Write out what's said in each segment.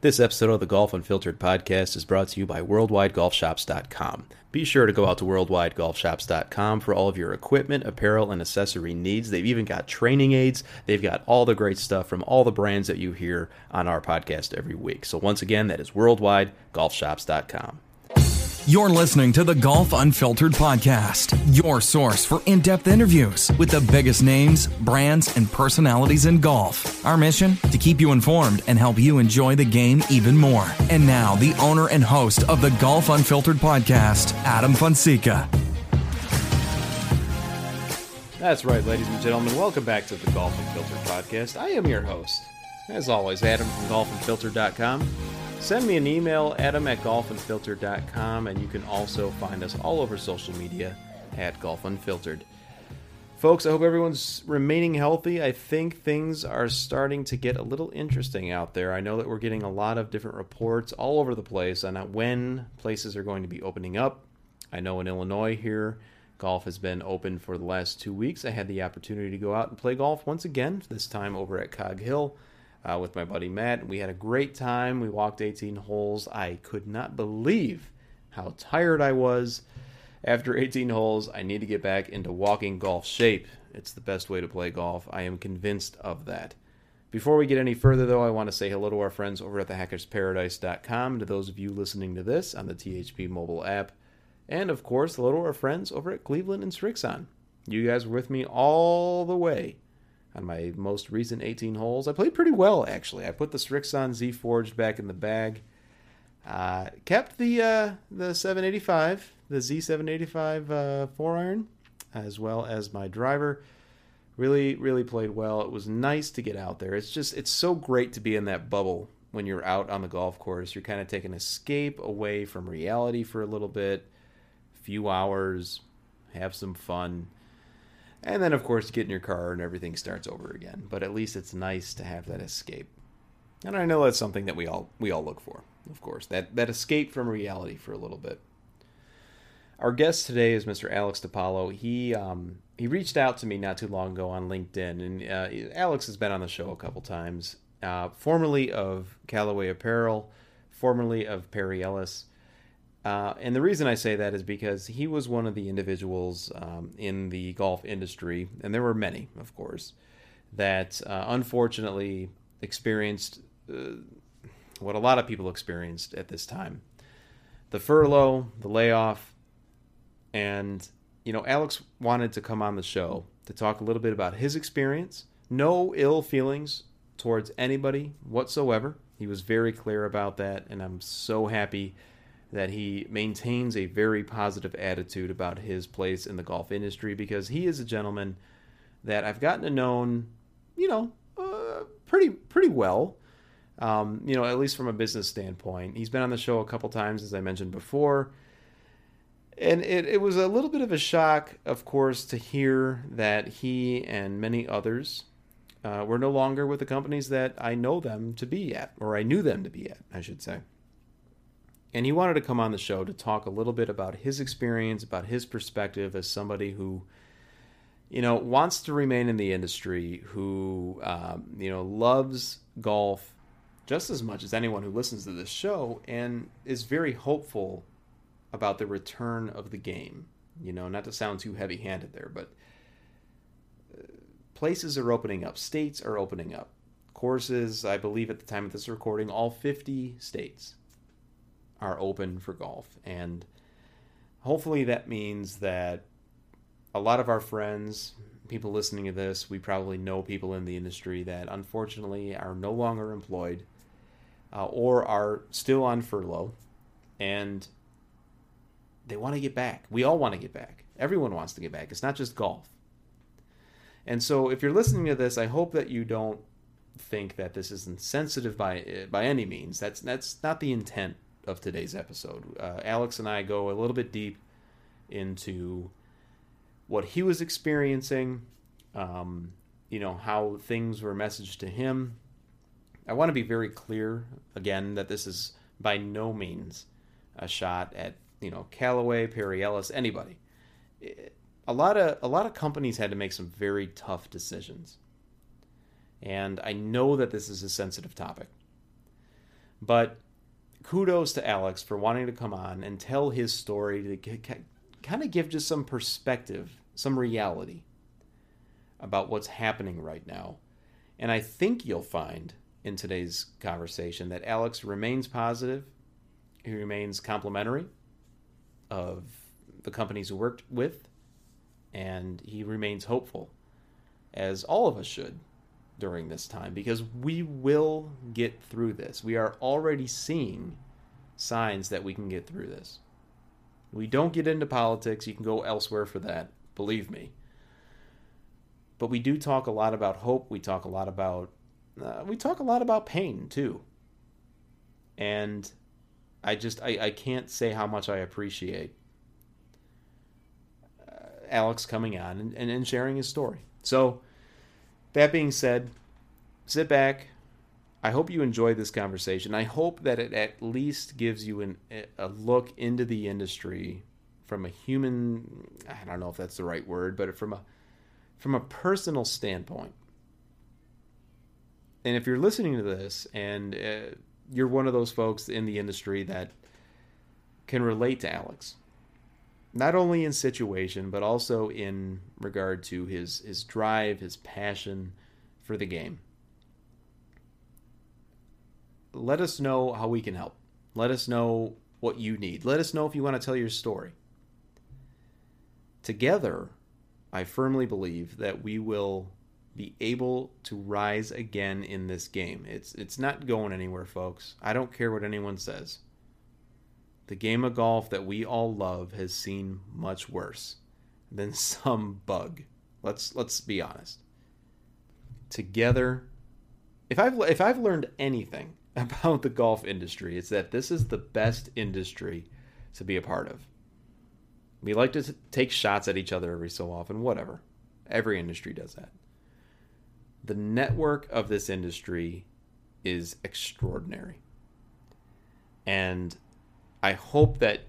This episode of the Golf Unfiltered podcast is brought to you by WorldwideGolfShops.com. Be sure to go out to WorldwideGolfShops.com for all of your equipment, apparel, and accessory needs. They've even got training aids. They've got all the great stuff from all the brands that you hear on our podcast every week. So, once again, that is WorldwideGolfShops.com. You're listening to the Golf Unfiltered podcast, your source for in depth interviews with the biggest names, brands, and personalities in golf. Our mission? To keep you informed and help you enjoy the game even more. And now, the owner and host of the Golf Unfiltered podcast, Adam Fonseca. That's right, ladies and gentlemen. Welcome back to the Golf Unfiltered podcast. I am your host, as always, Adam from golfunfiltered.com. Send me an email, adam at golfunfiltered.com, and you can also find us all over social media at Golf Unfiltered. Folks, I hope everyone's remaining healthy. I think things are starting to get a little interesting out there. I know that we're getting a lot of different reports all over the place on when places are going to be opening up. I know in Illinois here, golf has been open for the last two weeks. I had the opportunity to go out and play golf once again, this time over at Cog Hill uh, with my buddy Matt. We had a great time. We walked 18 holes. I could not believe how tired I was. After 18 holes, I need to get back into walking golf shape. It's the best way to play golf. I am convinced of that. Before we get any further, though, I want to say hello to our friends over at thehackersparadise.com, to those of you listening to this on the THP mobile app, and of course, hello to our friends over at Cleveland and Srixon. You guys were with me all the way on my most recent 18 holes. I played pretty well, actually. I put the Srixon Z Forged back in the bag. Uh, kept the uh, the 785, the Z785 uh, four iron, as well as my driver. Really, really played well. It was nice to get out there. It's just, it's so great to be in that bubble when you're out on the golf course. You're kind of taking escape away from reality for a little bit, few hours, have some fun and then, of course, get in your car and everything starts over again. But at least it's nice to have that escape. And I know that's something that we all we all look for, of course. That that escape from reality for a little bit. Our guest today is Mr. Alex DiPaolo. He um, he reached out to me not too long ago on LinkedIn, and uh, Alex has been on the show a couple times. Uh, formerly of Callaway Apparel, formerly of Perry Ellis. Uh, and the reason I say that is because he was one of the individuals um, in the golf industry, and there were many, of course, that uh, unfortunately experienced uh, what a lot of people experienced at this time the furlough, the layoff. And, you know, Alex wanted to come on the show to talk a little bit about his experience. No ill feelings towards anybody whatsoever. He was very clear about that, and I'm so happy that he maintains a very positive attitude about his place in the golf industry because he is a gentleman that I've gotten to know, you know, uh, pretty pretty well. Um, you know, at least from a business standpoint. He's been on the show a couple times, as I mentioned before. And it, it was a little bit of a shock, of course, to hear that he and many others uh, were no longer with the companies that I know them to be at, or I knew them to be at, I should say and he wanted to come on the show to talk a little bit about his experience, about his perspective as somebody who, you know, wants to remain in the industry, who, um, you know, loves golf just as much as anyone who listens to this show, and is very hopeful about the return of the game. You know, not to sound too heavy handed there, but uh, places are opening up, states are opening up. Courses, I believe at the time of this recording, all 50 states are open for golf. And hopefully that means that a lot of our friends, people listening to this, we probably know people in the industry that unfortunately are no longer employed uh, or are still on furlough and they want to get back. We all want to get back. Everyone wants to get back. It's not just golf. And so if you're listening to this, I hope that you don't think that this is insensitive by by any means. That's that's not the intent of today's episode. Uh, Alex and I go a little bit deep into what he was experiencing, um, you know, how things were messaged to him. I want to be very clear again that this is by no means a shot at you know Callaway, Perry Ellis, anybody. A lot of a lot of companies had to make some very tough decisions, and I know that this is a sensitive topic. But kudos to Alex for wanting to come on and tell his story to kind of give just some perspective, some reality about what's happening right now. And I think you'll find in today's conversation that Alex remains positive, he remains complimentary of the companies he worked with, and he remains hopeful, as all of us should during this time, because we will get through this. We are already seeing signs that we can get through this. We don't get into politics. You can go elsewhere for that, believe me. But we do talk a lot about hope. We talk a lot about uh, we talk a lot about pain too. And I just I, I can't say how much I appreciate uh, Alex coming on and, and, and sharing his story. So that being said, sit back. I hope you enjoy this conversation. I hope that it at least gives you an, a look into the industry from a human I don't know if that's the right word, but from a from a personal standpoint. And if you're listening to this and uh, you're one of those folks in the industry that can relate to Alex, not only in situation but also in regard to his his drive, his passion for the game. Let us know how we can help. Let us know what you need. Let us know if you want to tell your story. Together, I firmly believe that we will be able to rise again in this game. It's it's not going anywhere, folks. I don't care what anyone says. The game of golf that we all love has seen much worse than some bug. Let's let's be honest. Together, if I've if I've learned anything about the golf industry, it's that this is the best industry to be a part of. We like to take shots at each other every so often, whatever. Every industry does that. The network of this industry is extraordinary. And I hope that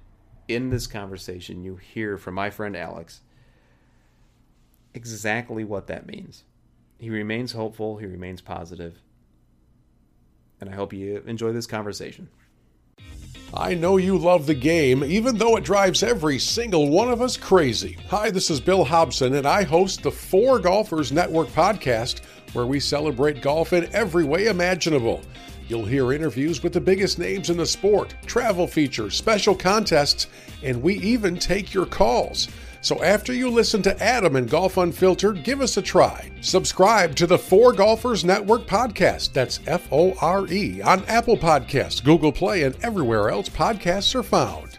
in this conversation you hear from my friend Alex exactly what that means. He remains hopeful, he remains positive, and I hope you enjoy this conversation. I know you love the game, even though it drives every single one of us crazy. Hi, this is Bill Hobson, and I host the Fore Golfers Network podcast, where we celebrate golf in every way imaginable. You'll hear interviews with the biggest names in the sport, travel features, special contests, and we even take your calls. So after you listen to Adam and Golf Unfiltered, give us a try. Subscribe to the Fore Golfers Network podcast. That's F O R E on Apple Podcasts, Google Play, and everywhere else podcasts are found.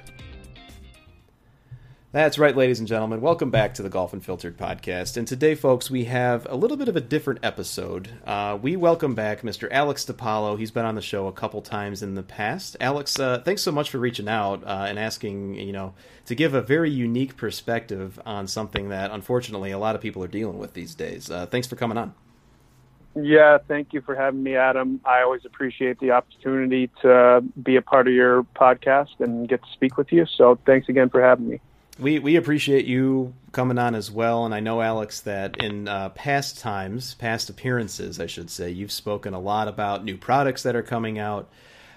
That's right, ladies and gentlemen. Welcome back to the Golf Unfiltered podcast. And today, folks, we have a little bit of a different episode. Uh, we welcome back Mr. Alex DePaulo. He's been on the show a couple times in the past. Alex, uh, thanks so much for reaching out uh, and asking, you know, to give a very unique perspective on something that, unfortunately, a lot of people are dealing with these days. Uh, thanks for coming on. Yeah, thank you for having me, Adam. I always appreciate the opportunity to be a part of your podcast and get to speak with you. So thanks again for having me we we appreciate you coming on as well, and I know Alex that in uh, past times, past appearances, I should say, you've spoken a lot about new products that are coming out.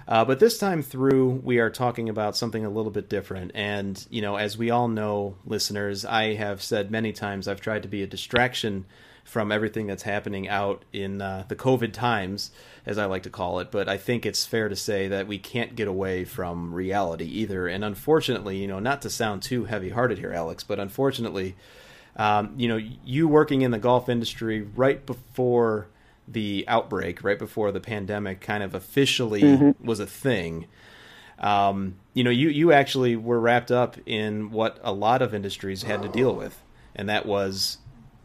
Uh, but this time through, we are talking about something a little bit different. And, you know, as we all know, listeners, I have said many times I've tried to be a distraction from everything that's happening out in uh, the COVID times, as I like to call it. But I think it's fair to say that we can't get away from reality either. And unfortunately, you know, not to sound too heavy-hearted here, Alex, but unfortunately, um, you know, you working in the golf industry right before the outbreak, right before the pandemic, kind of officially mm-hmm. was a thing. Um, you know, you you actually were wrapped up in what a lot of industries had to deal with, and that was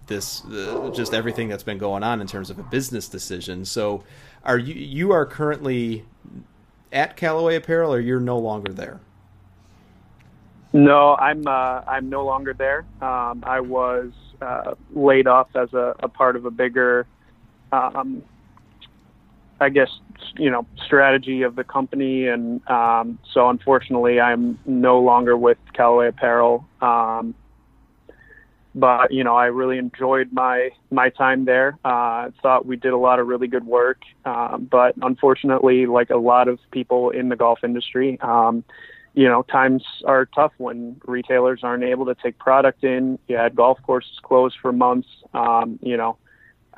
this uh, just everything that's been going on in terms of a business decision. So, are you you are currently at Callaway Apparel, or you're no longer there? No, I'm uh, I'm no longer there. Um, I was uh, laid off as a, a, part of a bigger, um, I guess you know, strategy of the company, and um, so unfortunately, I'm no longer with Callaway Apparel. Um, but you know, I really enjoyed my my time there. Uh, thought we did a lot of really good work, uh, but unfortunately, like a lot of people in the golf industry, um, you know, times are tough when retailers aren't able to take product in. You had golf courses closed for months. Um, you know,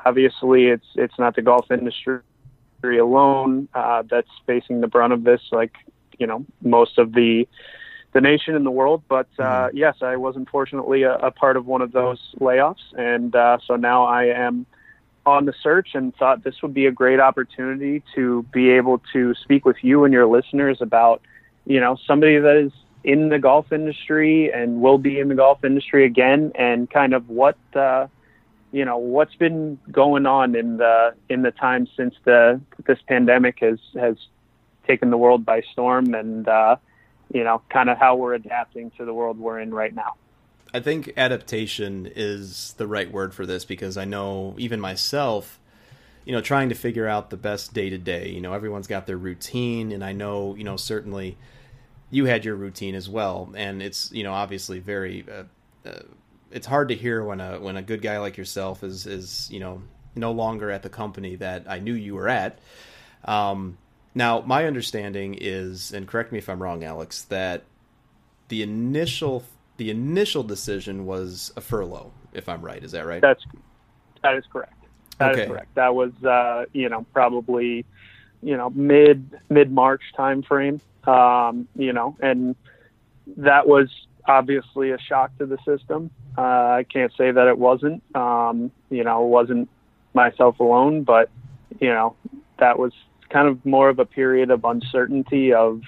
obviously, it's it's not the golf industry alone uh, that's facing the brunt of this. Like, you know, most of the the nation and the world. But uh, mm-hmm. yes, I was unfortunately a, a, part of one of those layoffs, and uh, so now I am on the search and thought this would be a great opportunity to be able to speak with you and your listeners about, you know, somebody that is in the golf industry and will be in the golf industry again, and kind of what. Uh, you know what's been going on in the in the time since the this pandemic has has taken the world by storm and uh, you know, kind of how we're adapting to the world we're in right now. I think adaptation is the right word for this because I know even myself, you know, trying to figure out the best day to day. You know, everyone's got their routine, and I know, you know, certainly you had your routine as well, and it's you know obviously very. Uh, uh, it's hard to hear when a when a good guy like yourself is is you know no longer at the company that I knew you were at. Um, now, my understanding is, and correct me if I'm wrong, Alex, that the initial the initial decision was a furlough. If I'm right, is that right? That's that is correct. That okay. is correct. That was uh, you know probably you know mid mid March time frame. Um, you know, and that was obviously a shock to the system. Uh, I can't say that it wasn't. Um, you know, it wasn't myself alone, but you know that was kind of more of a period of uncertainty of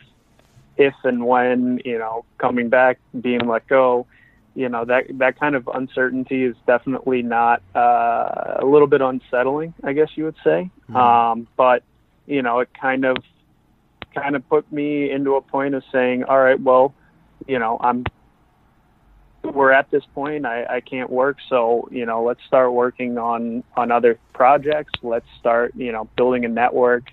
if and when, you know, coming back, being let go, you know, that that kind of uncertainty is definitely not uh, a little bit unsettling, I guess you would say. Mm-hmm. Um, but you know, it kind of kind of put me into a point of saying, all right, well, you know, I'm we're at this point. I, I can't work, so you know, let's start working on on other projects. Let's start, you know, building a network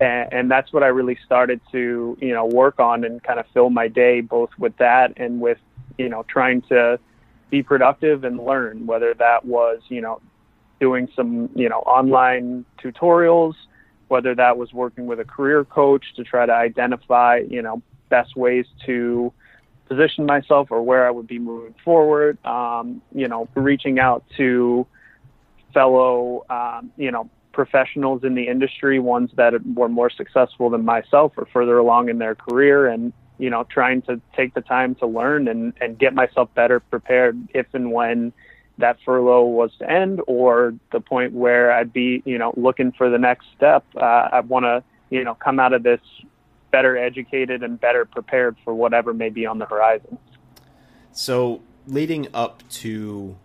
and, and that's what I really started to you know work on and kind of fill my day both with that and with you know trying to be productive and learn whether that was you know doing some you know online tutorials whether that was working with a career coach to try to identify you know best ways to position myself or where I would be moving forward um, you know reaching out to fellow um, you know professionals in the industry, ones that were more successful than myself or further along in their career, and you know, trying to take the time to learn and and get myself better prepared if and when that furlough was to end, or the point where I'd be, you know, looking for the next step. Uh, I want to, you know, come out of this better educated and better prepared for whatever may be on the horizon. So, leading up to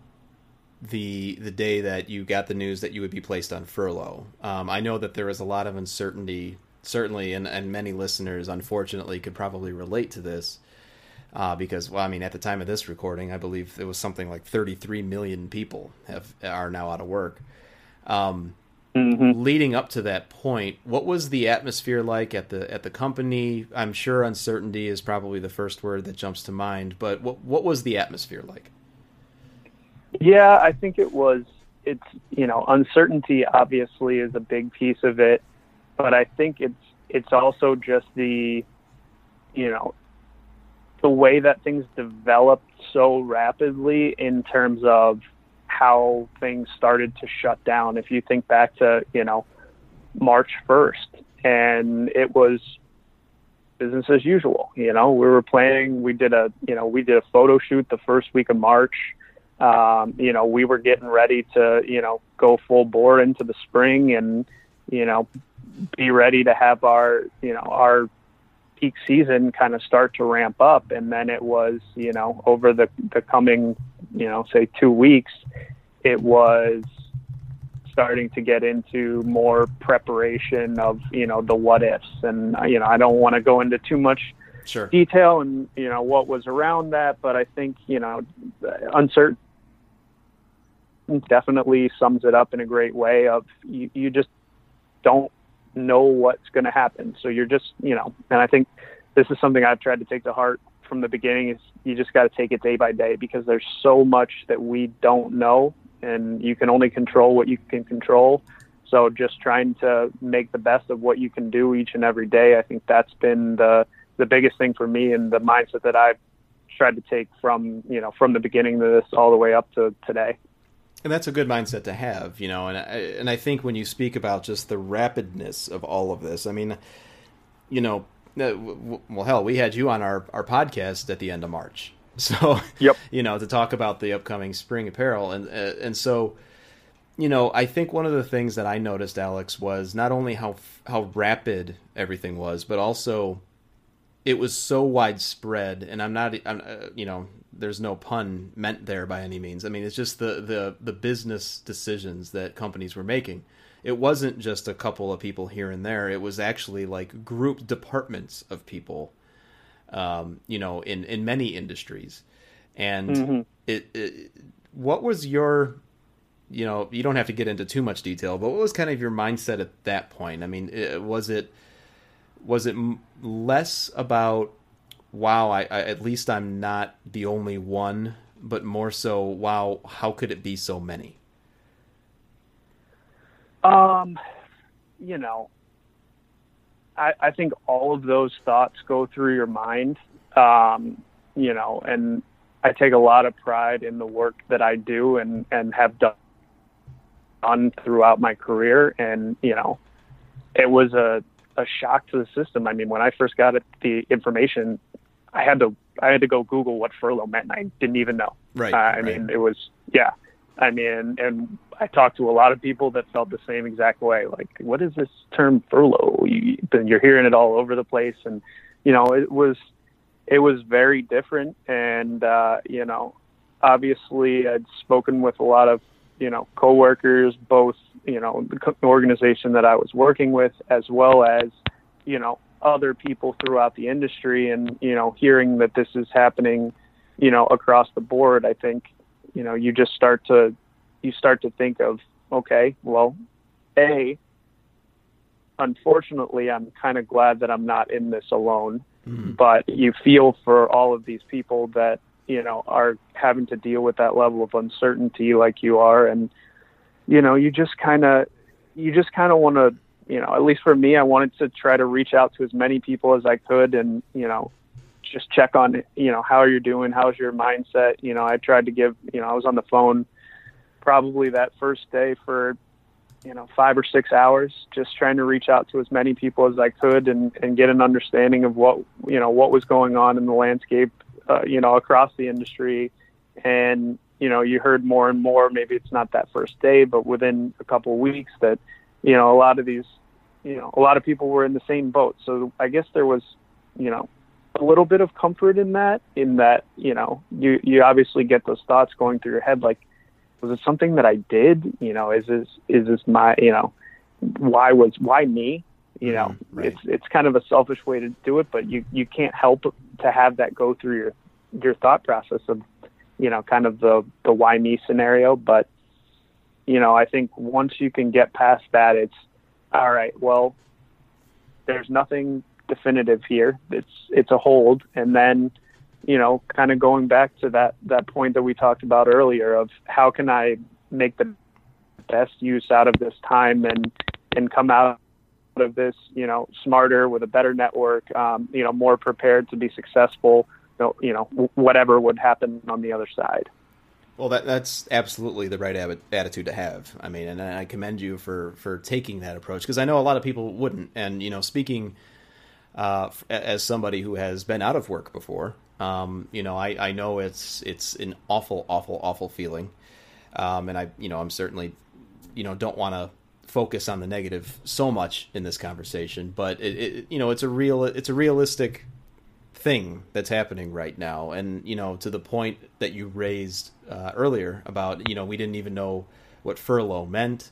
the the day that you got the news that you would be placed on furlough. Um, I know that there was a lot of uncertainty, certainly, and, and many listeners, unfortunately, could probably relate to this. Uh, because, well, I mean, at the time of this recording, I believe it was something like 33 million people have are now out of work. Um, mm-hmm. Leading up to that point, what was the atmosphere like at the at the company? I'm sure uncertainty is probably the first word that jumps to mind, but what what was the atmosphere like? Yeah, I think it was. It's you know uncertainty obviously is a big piece of it, but I think it's it's also just the you know the way that things developed so rapidly in terms of how things started to shut down. If you think back to you know March first, and it was business as usual. You know, we were planning. We did a you know we did a photo shoot the first week of March um, you know, we were getting ready to, you know, go full bore into the spring and, you know, be ready to have our, you know, our peak season kind of start to ramp up. And then it was, you know, over the, the coming, you know, say two weeks, it was starting to get into more preparation of you know the what ifs and you know I don't want to go into too much sure. detail and you know what was around that but I think you know uncertain definitely sums it up in a great way of you, you just don't know what's going to happen so you're just you know and I think this is something I've tried to take to heart from the beginning is you just got to take it day by day because there's so much that we don't know and you can only control what you can control. So just trying to make the best of what you can do each and every day. I think that's been the the biggest thing for me and the mindset that I've tried to take from you know from the beginning of this all the way up to today. And that's a good mindset to have, you know. And I, and I think when you speak about just the rapidness of all of this, I mean, you know, uh, well, hell, we had you on our our podcast at the end of March, So, yep. you know, to talk about the upcoming spring apparel, and uh, and so, you know, I think one of the things that I noticed, Alex, was not only how how rapid everything was, but also it was so widespread. And I'm not, I'm, uh, you know, there's no pun meant there by any means. I mean, it's just the the the business decisions that companies were making. It wasn't just a couple of people here and there. It was actually like group departments of people um, you know, in in many industries. And mm-hmm. it, it, what was your, you know, you don't have to get into too much detail, but what was kind of your mindset at that point? I mean, it, was it was it less about wow, I, I at least I'm not the only one, but more so, wow, how could it be so many? Um, you know, I, I think all of those thoughts go through your mind, um, you know, and I take a lot of pride in the work that I do and, and have done, done throughout my career. And, you know, it was a, a shock to the system. I mean, when I first got the information, I had to, I had to go Google what furlough meant. I didn't even know. Right. Uh, I right. mean, it was, yeah. I mean, and I talked to a lot of people that felt the same exact way. Like, what is this term furlough? You, you're hearing it all over the place, and you know, it was it was very different. And uh, you know, obviously, I'd spoken with a lot of you know coworkers, both you know the organization that I was working with, as well as you know other people throughout the industry, and you know, hearing that this is happening, you know, across the board. I think you know you just start to you start to think of okay well a unfortunately i'm kind of glad that i'm not in this alone mm-hmm. but you feel for all of these people that you know are having to deal with that level of uncertainty like you are. And you know you just kind of you just kind of want to you know at least for me i wanted to try to reach out to as many people as i could and you know just check on you know how are you're doing how's your mindset. You know i tried to give you know i was on the phone probably that first day for you know five or six hours just trying to reach out to as many people as i could and and get an understanding of what you know what was going on in the landscape uh, you know across the industry. And you know you heard more and more maybe it's not that first day but within a couple of weeks that you know a lot of these you know a lot of people were in the same boat. So i guess there was you know a little bit of comfort in that in that you know you you obviously get those thoughts going through your head like was it something that I did? You know is this is this my you know why was why me you know mm, right. it's it's kind of a selfish way to do it but you you can't help to have that go through your your thought process of you know kind of the the why me scenario but you know I think once you can get past that it's all right well there's nothing definitive here. It's it's a hold, and then you know, kind of going back to that that point that we talked about earlier of how can I make the best use out of this time and and come out of this, you know, smarter with a better network, um, you know, more prepared to be successful, you know, whatever would happen on the other side. Well, that that's absolutely the right ab- attitude to have. I mean, and I commend you for for taking that approach because I know a lot of people wouldn't. And you know, speaking uh, as somebody who has been out of work before. Um, you know, I, I know it's it's an awful, awful, awful feeling, um, and I you know I'm certainly you know don't want to focus on the negative so much in this conversation, but it, it, you know it's a real it's a realistic thing that's happening right now. And you know, to the point that you raised uh, earlier about you know we didn't even know what furlough meant,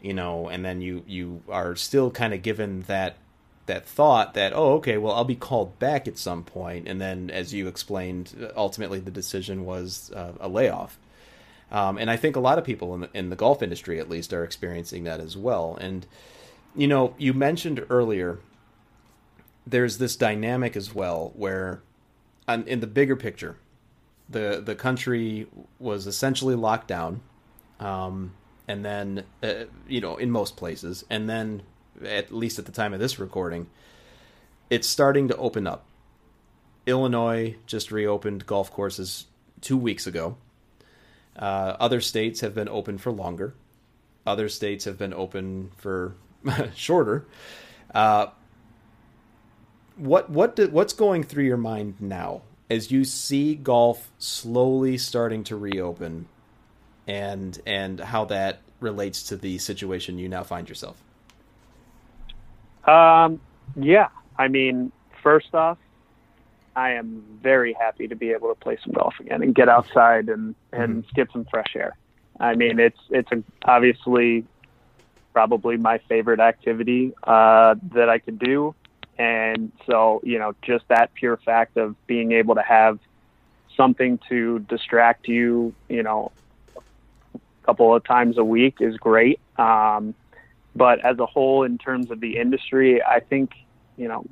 you know, and then you you are still kind of given that that thought that oh okay well I'll be called back at some point, and then as you explained, ultimately the decision was uh, a layoff. Um, and I think a lot of people in the, in the golf industry, at least, are experiencing that as well. And you know, you mentioned earlier there's this dynamic as well where, in the bigger picture, the the country was essentially locked down, um, and then uh, you know in most places, and then at least at the time of this recording, it's starting to open up. Illinois just reopened golf courses two weeks ago. Uh, other states have been open for longer. Other states have been open for shorter. Uh, what what what's going through your mind now as you see golf slowly starting to reopen, and and how that relates to the situation you now find yourself? Um, yeah, I mean, first off, I am very happy to be able to play some golf again and get outside and and mm-hmm. get some fresh air. I mean, it's it's a, obviously probably my favorite activity uh, that I could do. And so, you know, just that pure fact of being able to have something to distract you, you know, a couple of times a week is great. Um, but as a whole, in terms of the industry, I think, you know,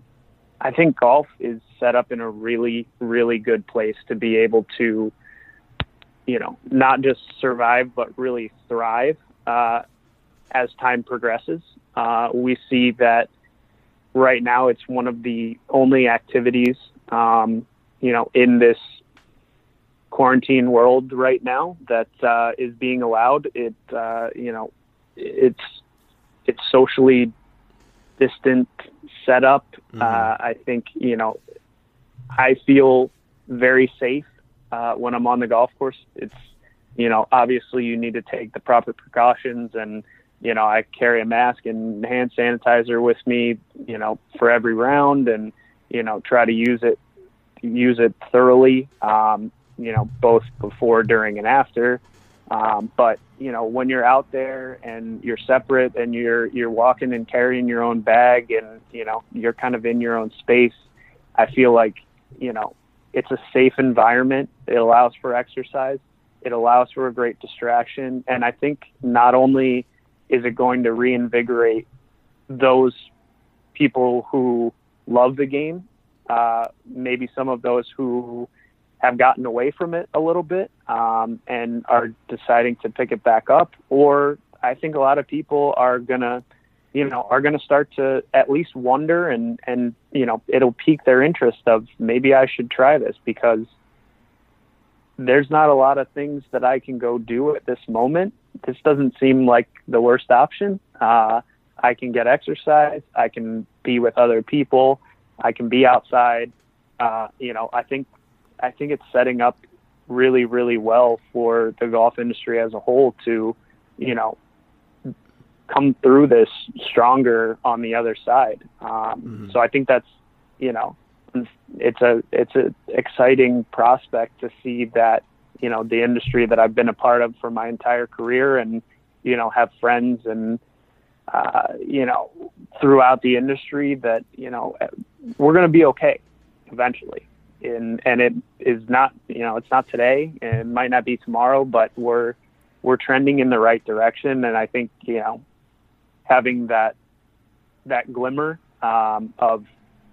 I think golf is set up in a really, really good place to be able to, you know, not just survive, but really thrive. Uh, as time progresses. Uh, we see that right now it's one of the only activities, um, you know, in this quarantine world right now that uh, is being allowed. It, uh, you know, it's it's socially distant setup. Mm-hmm. Uh, I think you know, I feel very safe uh, when I'm on the golf course. It's you know, obviously you need to take the proper precautions and you know, I carry a mask and hand sanitizer with me, you know, for every round and, you know, try to use it, use it thoroughly, um, you know, both before, during, and after. Um, but you know, when you're out there and you're separate and you're you're walking and carrying your own bag and you know you're kind of in your own space, I feel like you know it's a safe environment. It allows for exercise. It allows for a great distraction, and I think not only is it going to reinvigorate those people who love the game? Uh, maybe some of those who have gotten away from it a little bit um, and are deciding to pick it back up, or I think a lot of people are gonna, you know, are gonna start to at least wonder and and you know it'll pique their interest of maybe I should try this because there's not a lot of things that I can go do at this moment this doesn't seem like the worst option. Uh, I can get exercise. I can be with other people. I can be outside. Uh, you know, I think I think it's setting up really, really well for the golf industry as a whole to, you know, come through this stronger on the other side. Um, mm-hmm. So I think that's, you know, it's a it's a exciting prospect to see that you know the industry that I've been a part of for my entire career, and you know have friends and uh, you know throughout the industry that you know we're going to be okay eventually. And and it is not you know it's not today, and it might not be tomorrow, but we're we're trending in the right direction, and I think you know having that that glimmer um, of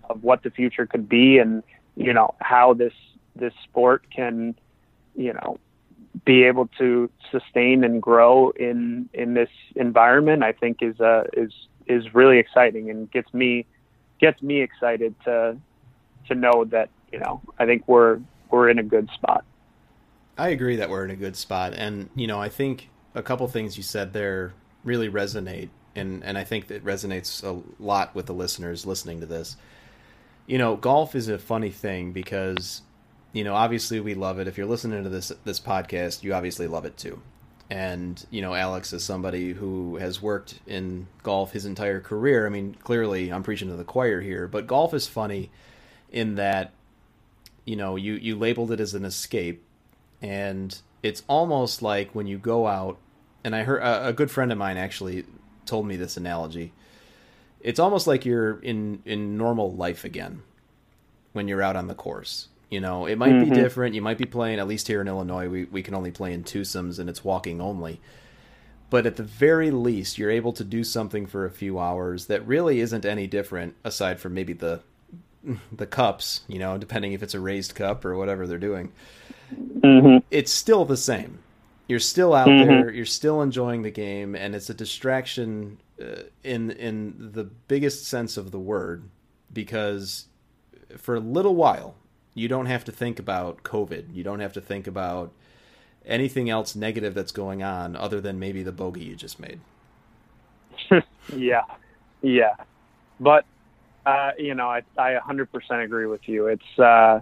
of what the future could be, and you know how this this sport can you know be able to sustain and grow in in this environment i think is uh is is really exciting and gets me gets me excited to to know that you know i think we're we're in a good spot i agree that we're in a good spot and you know i think a couple things you said there really resonate and and i think that resonates a lot with the listeners listening to this you know golf is a funny thing because you know, obviously we love it. If you're listening to this this podcast, you obviously love it too. And you know, Alex is somebody who has worked in golf his entire career. I mean, clearly I'm preaching to the choir here, but golf is funny in that you know, you you labeled it as an escape, and it's almost like when you go out. And I heard a, a good friend of mine actually told me this analogy. It's almost like you're in in normal life again when you're out on the course. You know, it might mm-hmm. be different. You might be playing, at least here in Illinois, we, we can only play in twosomes and it's walking only. But at the very least, you're able to do something for a few hours that really isn't any different, aside from maybe the the cups, you know, depending if it's a raised cup or whatever they're doing. Mm-hmm. It's still the same. You're still out mm-hmm. there. You're still enjoying the game, and it's a distraction uh, in in the biggest sense of the word because for a little while, you don't have to think about COVID. You don't have to think about anything else negative that's going on other than maybe the bogey you just made. yeah, yeah, but uh, you know, I I 100% agree with you. It's uh,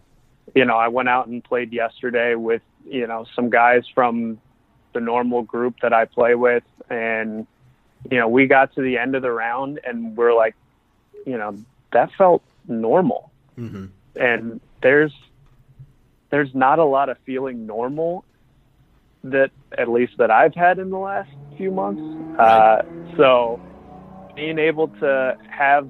you know, I went out and played yesterday with you know some guys from the normal group that I play with, and you know, we got to the end of the round and we're like, you know, that felt normal. Mm-hmm. And there's there's not a lot of feeling normal that at least that I've had in the last few months. Uh, so being able to have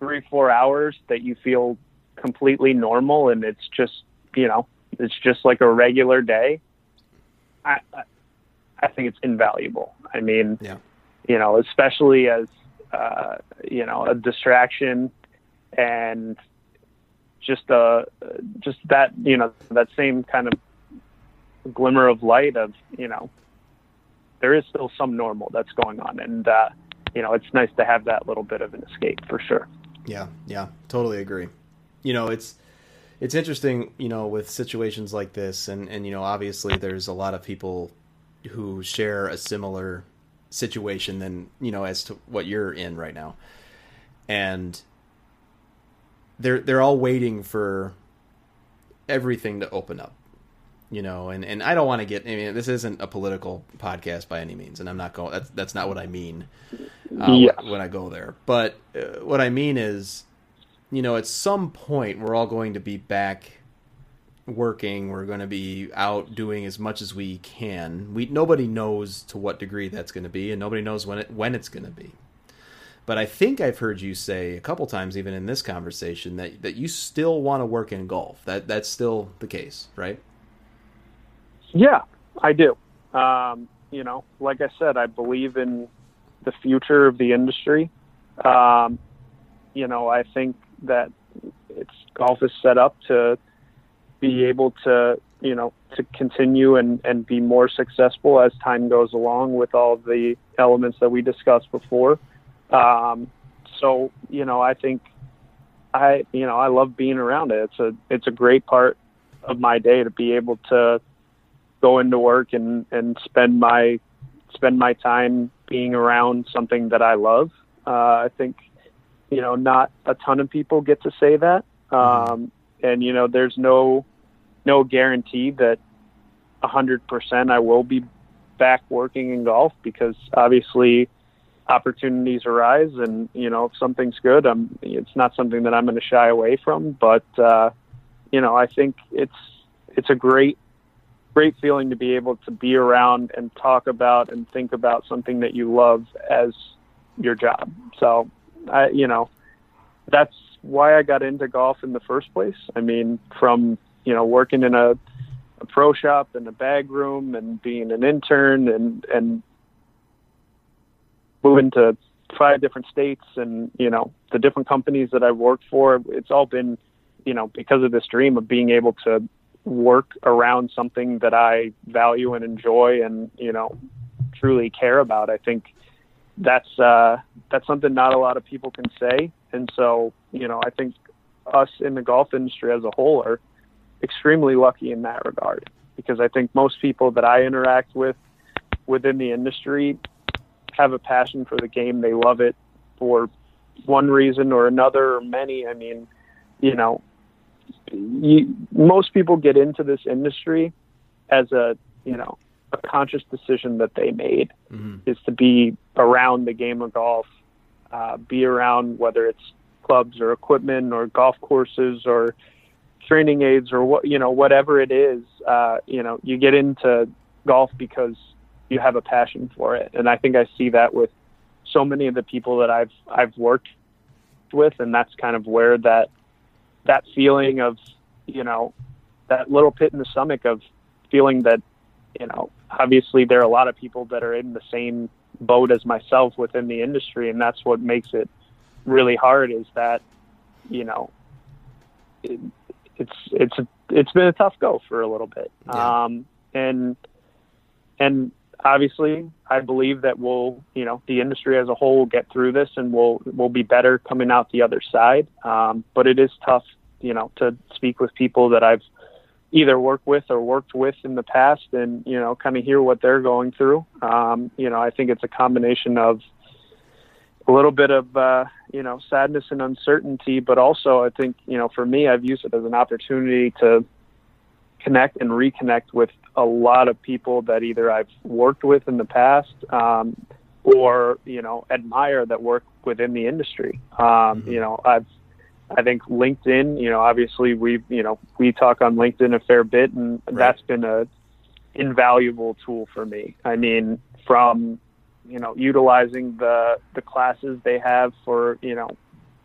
three four hours that you feel completely normal and it's just you know it's just like a regular day. I I think it's invaluable. I mean, yeah. you know, especially as uh, you know a distraction and just a just that you know that same kind of glimmer of light of you know there is still some normal that's going on and uh, you know it's nice to have that little bit of an escape for sure yeah yeah totally agree. You know it's it's interesting you know with situations like this and and you know obviously there's a lot of people who share a similar situation than you know as to what you're in right now. And they're they're all waiting for everything to open up you know and and i don't want to get i mean this isn't a political podcast by any means and i'm not going that's that's not what i mean uh, yes. when i go there but uh, what i mean is you know at some point we're all going to be back working we're going to be out doing as much as we can we nobody knows to what degree that's going to be and nobody knows when it when it's going to be but I think I've heard you say a couple times, even in this conversation, that that you still want to work in golf. That that's still the case, right? Yeah, I do. Um, you know, like I said, I believe in the future of the industry. Um, you know, I think that it's golf is set up to be able to, you know, to continue and, and be more successful as time goes along with all the elements that we discussed before. Um, so you know, I think I you know I love being around it. It's a it's a great part of my day to be able to go into work and and spend my spend my time being around something that I love. Uh, I think you know not a ton of people get to say that, um, and you know there's no no guarantee that a hundred percent I will be back working in golf because obviously opportunities arise and you know if something's good i'm it's not something that i'm going to shy away from. But uh you know i think it's it's a great great feeling to be able to be around and talk about and think about something that you love as your job. So i you know that's why i got into golf in the first place. I mean from you know working in a, a pro shop and a bag room and being an intern and and moving to five different states and you know the different companies that I've worked for it's all been you know because of this dream of being able to work around something that I value and enjoy and you know truly care about I think that's uh that's something not a lot of people can say and so you know I think us in the golf industry as a whole are extremely lucky in that regard because I think most people that I interact with within the industry have a passion for the game. They love it for one reason or another or many. I mean, you know, you, most people get into this industry as a, you know, a conscious decision that they made mm-hmm. is to be around the game of golf, uh, be around whether it's clubs or equipment or golf courses or training aids or what you know whatever it is uh, you know you get into golf because you have a passion for it and i think i see that with so many of the people that i've i've worked with and that's kind of where that that feeling of you know that little pit in the stomach of feeling that you know obviously there are a lot of people that are in the same boat as myself within the industry and that's what makes it really hard is that you know it, it's it's it's been a tough go for a little bit yeah. um and and obviously I believe that we'll, you know, the industry as a whole will get through this and we'll we'll be better coming out the other side. Um, but it is tough, you know, to speak with people that I've either worked with or worked with in the past and, you know, kind of hear what they're going through. Um, you know, I think it's a combination of a little bit of, uh, you know, sadness and uncertainty, but also I think, you know, for me, I've used it as an opportunity to connect and reconnect with a lot of people that either I've worked with in the past um, or you know admire that work within the industry. Um, mm-hmm. You know, I've I think LinkedIn. You know, obviously we you know we talk on LinkedIn a fair bit, and right. that's been a invaluable tool for me. I mean, from you know utilizing the the classes they have for you know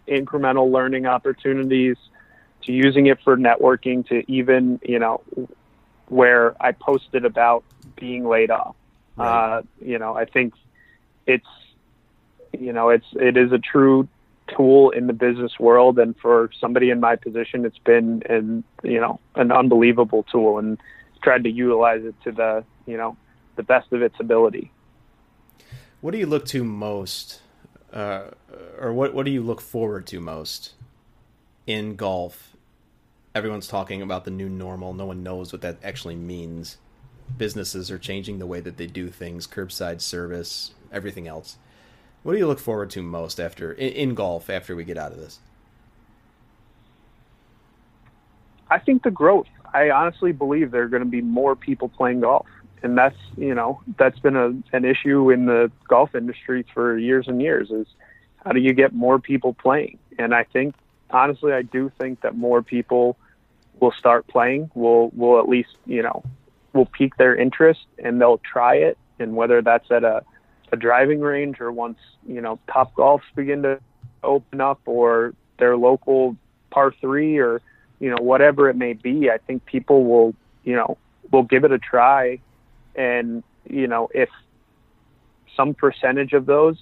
incremental learning opportunities to using it for networking to even you know where I posted about being laid off. Right. Uh, you know, I think it's you know it's it is a true tool in the business world, and for somebody in my position, it's been an you know an unbelievable tool, and tried to utilize it to the you know the best of its ability. What do you look to most, uh, or what what do you look forward to most in golf everyone's talking about the new normal. No one knows what that actually means. Businesses are changing the way that they do things, curbside service, everything else. What do you look forward to most after in, in golf after we get out of this? I think the growth. I honestly believe there are going to be more people playing golf, and that's you know that's been a, an issue in the golf industry for years and years. Is how do you get more people playing? And I think honestly, I do think that more people will start playing will will at least you know will pique their interest and they'll try it. And whether that's at a, a driving range or once you know Topgolfs begin to open up or their local par three or you know whatever it may be i think people will you know will give it a try. And you know if some percentage of those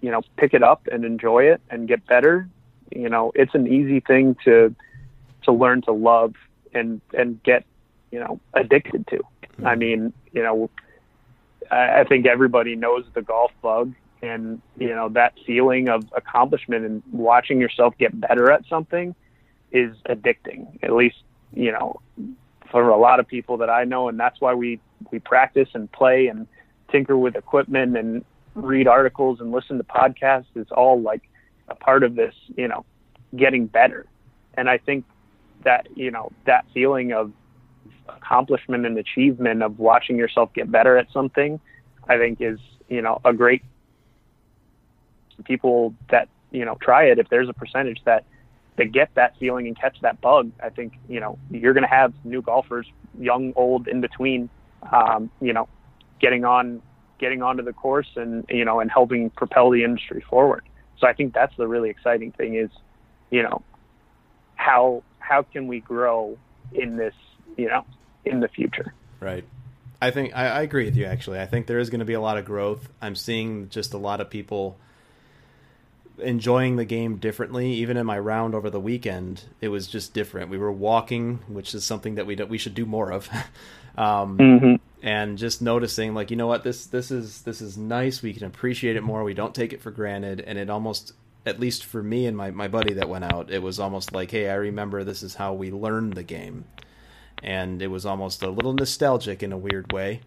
you know pick it up and enjoy it and get better you know it's an easy thing to to learn to love and and get you know addicted to. Mm-hmm. I mean, you know, I, I think everybody knows the golf bug, and you know that feeling of accomplishment and watching yourself get better at something is addicting. At least you know for a lot of people that I know, and that's why we we practice and play and tinker with equipment and read articles and listen to podcasts is all like a part of this, you know, getting better. And I think that you know that feeling of accomplishment and achievement of watching yourself get better at something i think is you know a great people that you know try it. If there's a percentage that that get that feeling and catch that bug i think you know you're going to have new golfers young old in between um, you know getting on getting onto the course and you know and helping propel the industry forward. So i think that's the really exciting thing is you know how how can we grow in this, you know, in the future? Right. I think I, I agree with you. Actually, I think there is going to be a lot of growth. I'm seeing just a lot of people enjoying the game differently. Even in my round over the weekend, it was just different. We were walking, which is something that we we should do more of, um, mm-hmm. and just noticing, like, you know what, this this is this is nice. We can appreciate it more. We don't take it for granted, and it almost at least for me and my, my buddy that went out, it was almost like, hey, I remember this is how we learned the game. And it was almost a little nostalgic in a weird way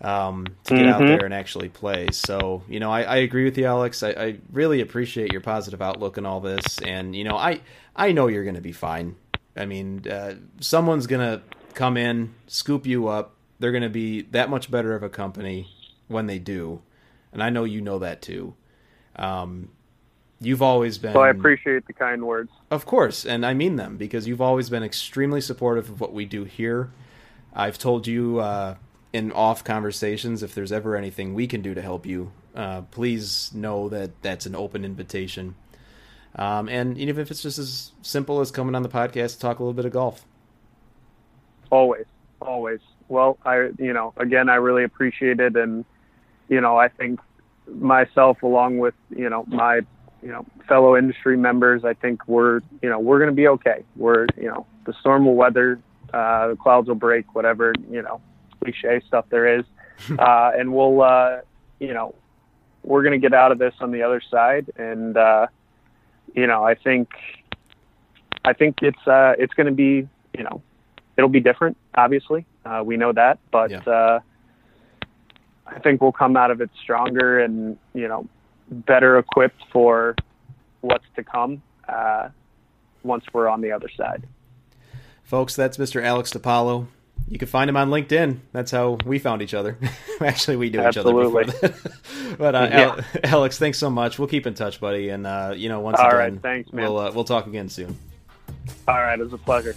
um, to get mm-hmm. out there and actually play. So, you know, I, I agree with you, Alex. I, I, really appreciate your positive outlook and all this. And, you know, I, I know you're going to be fine. I mean, uh, someone's going to come in, scoop you up. They're going to be that much better of a company when they do. And I know you know that too. Um, you've always been. So I appreciate the kind words. Of course, and I mean them because you've always been extremely supportive of what we do here. I've told you uh, in off conversations if there's ever anything we can do to help you, uh, please know that that's an open invitation. Um, and even if it's just as simple as coming on the podcast to talk a little bit of golf. Always, always. Well, I, you know, again, I really appreciate it, and you know, I think myself, along with you know my, you know, fellow industry members, I think we're, you know, we're going to be okay. We're, you know, the storm will weather, uh, the clouds will break, whatever, you know, cliche stuff there is, uh, and we'll, uh, you know, we're going to get out of this on the other side, and uh, you know, I think, I think it's, uh, it's going to be, you know, it'll be different. Obviously, uh, we know that, but yeah. uh, I think we'll come out of it stronger and you know better equipped for what's to come uh, once we're on the other side. Folks, that's Mr. Alex DePaulo. You can find him on LinkedIn. That's how we found each other. Actually, we knew Absolutely. each other before that. but uh, yeah. Alex, thanks so much. We'll keep in touch, buddy. And uh, you know, once All again, right, thanks, man. We'll uh, we'll talk again soon. All right, it was a pleasure.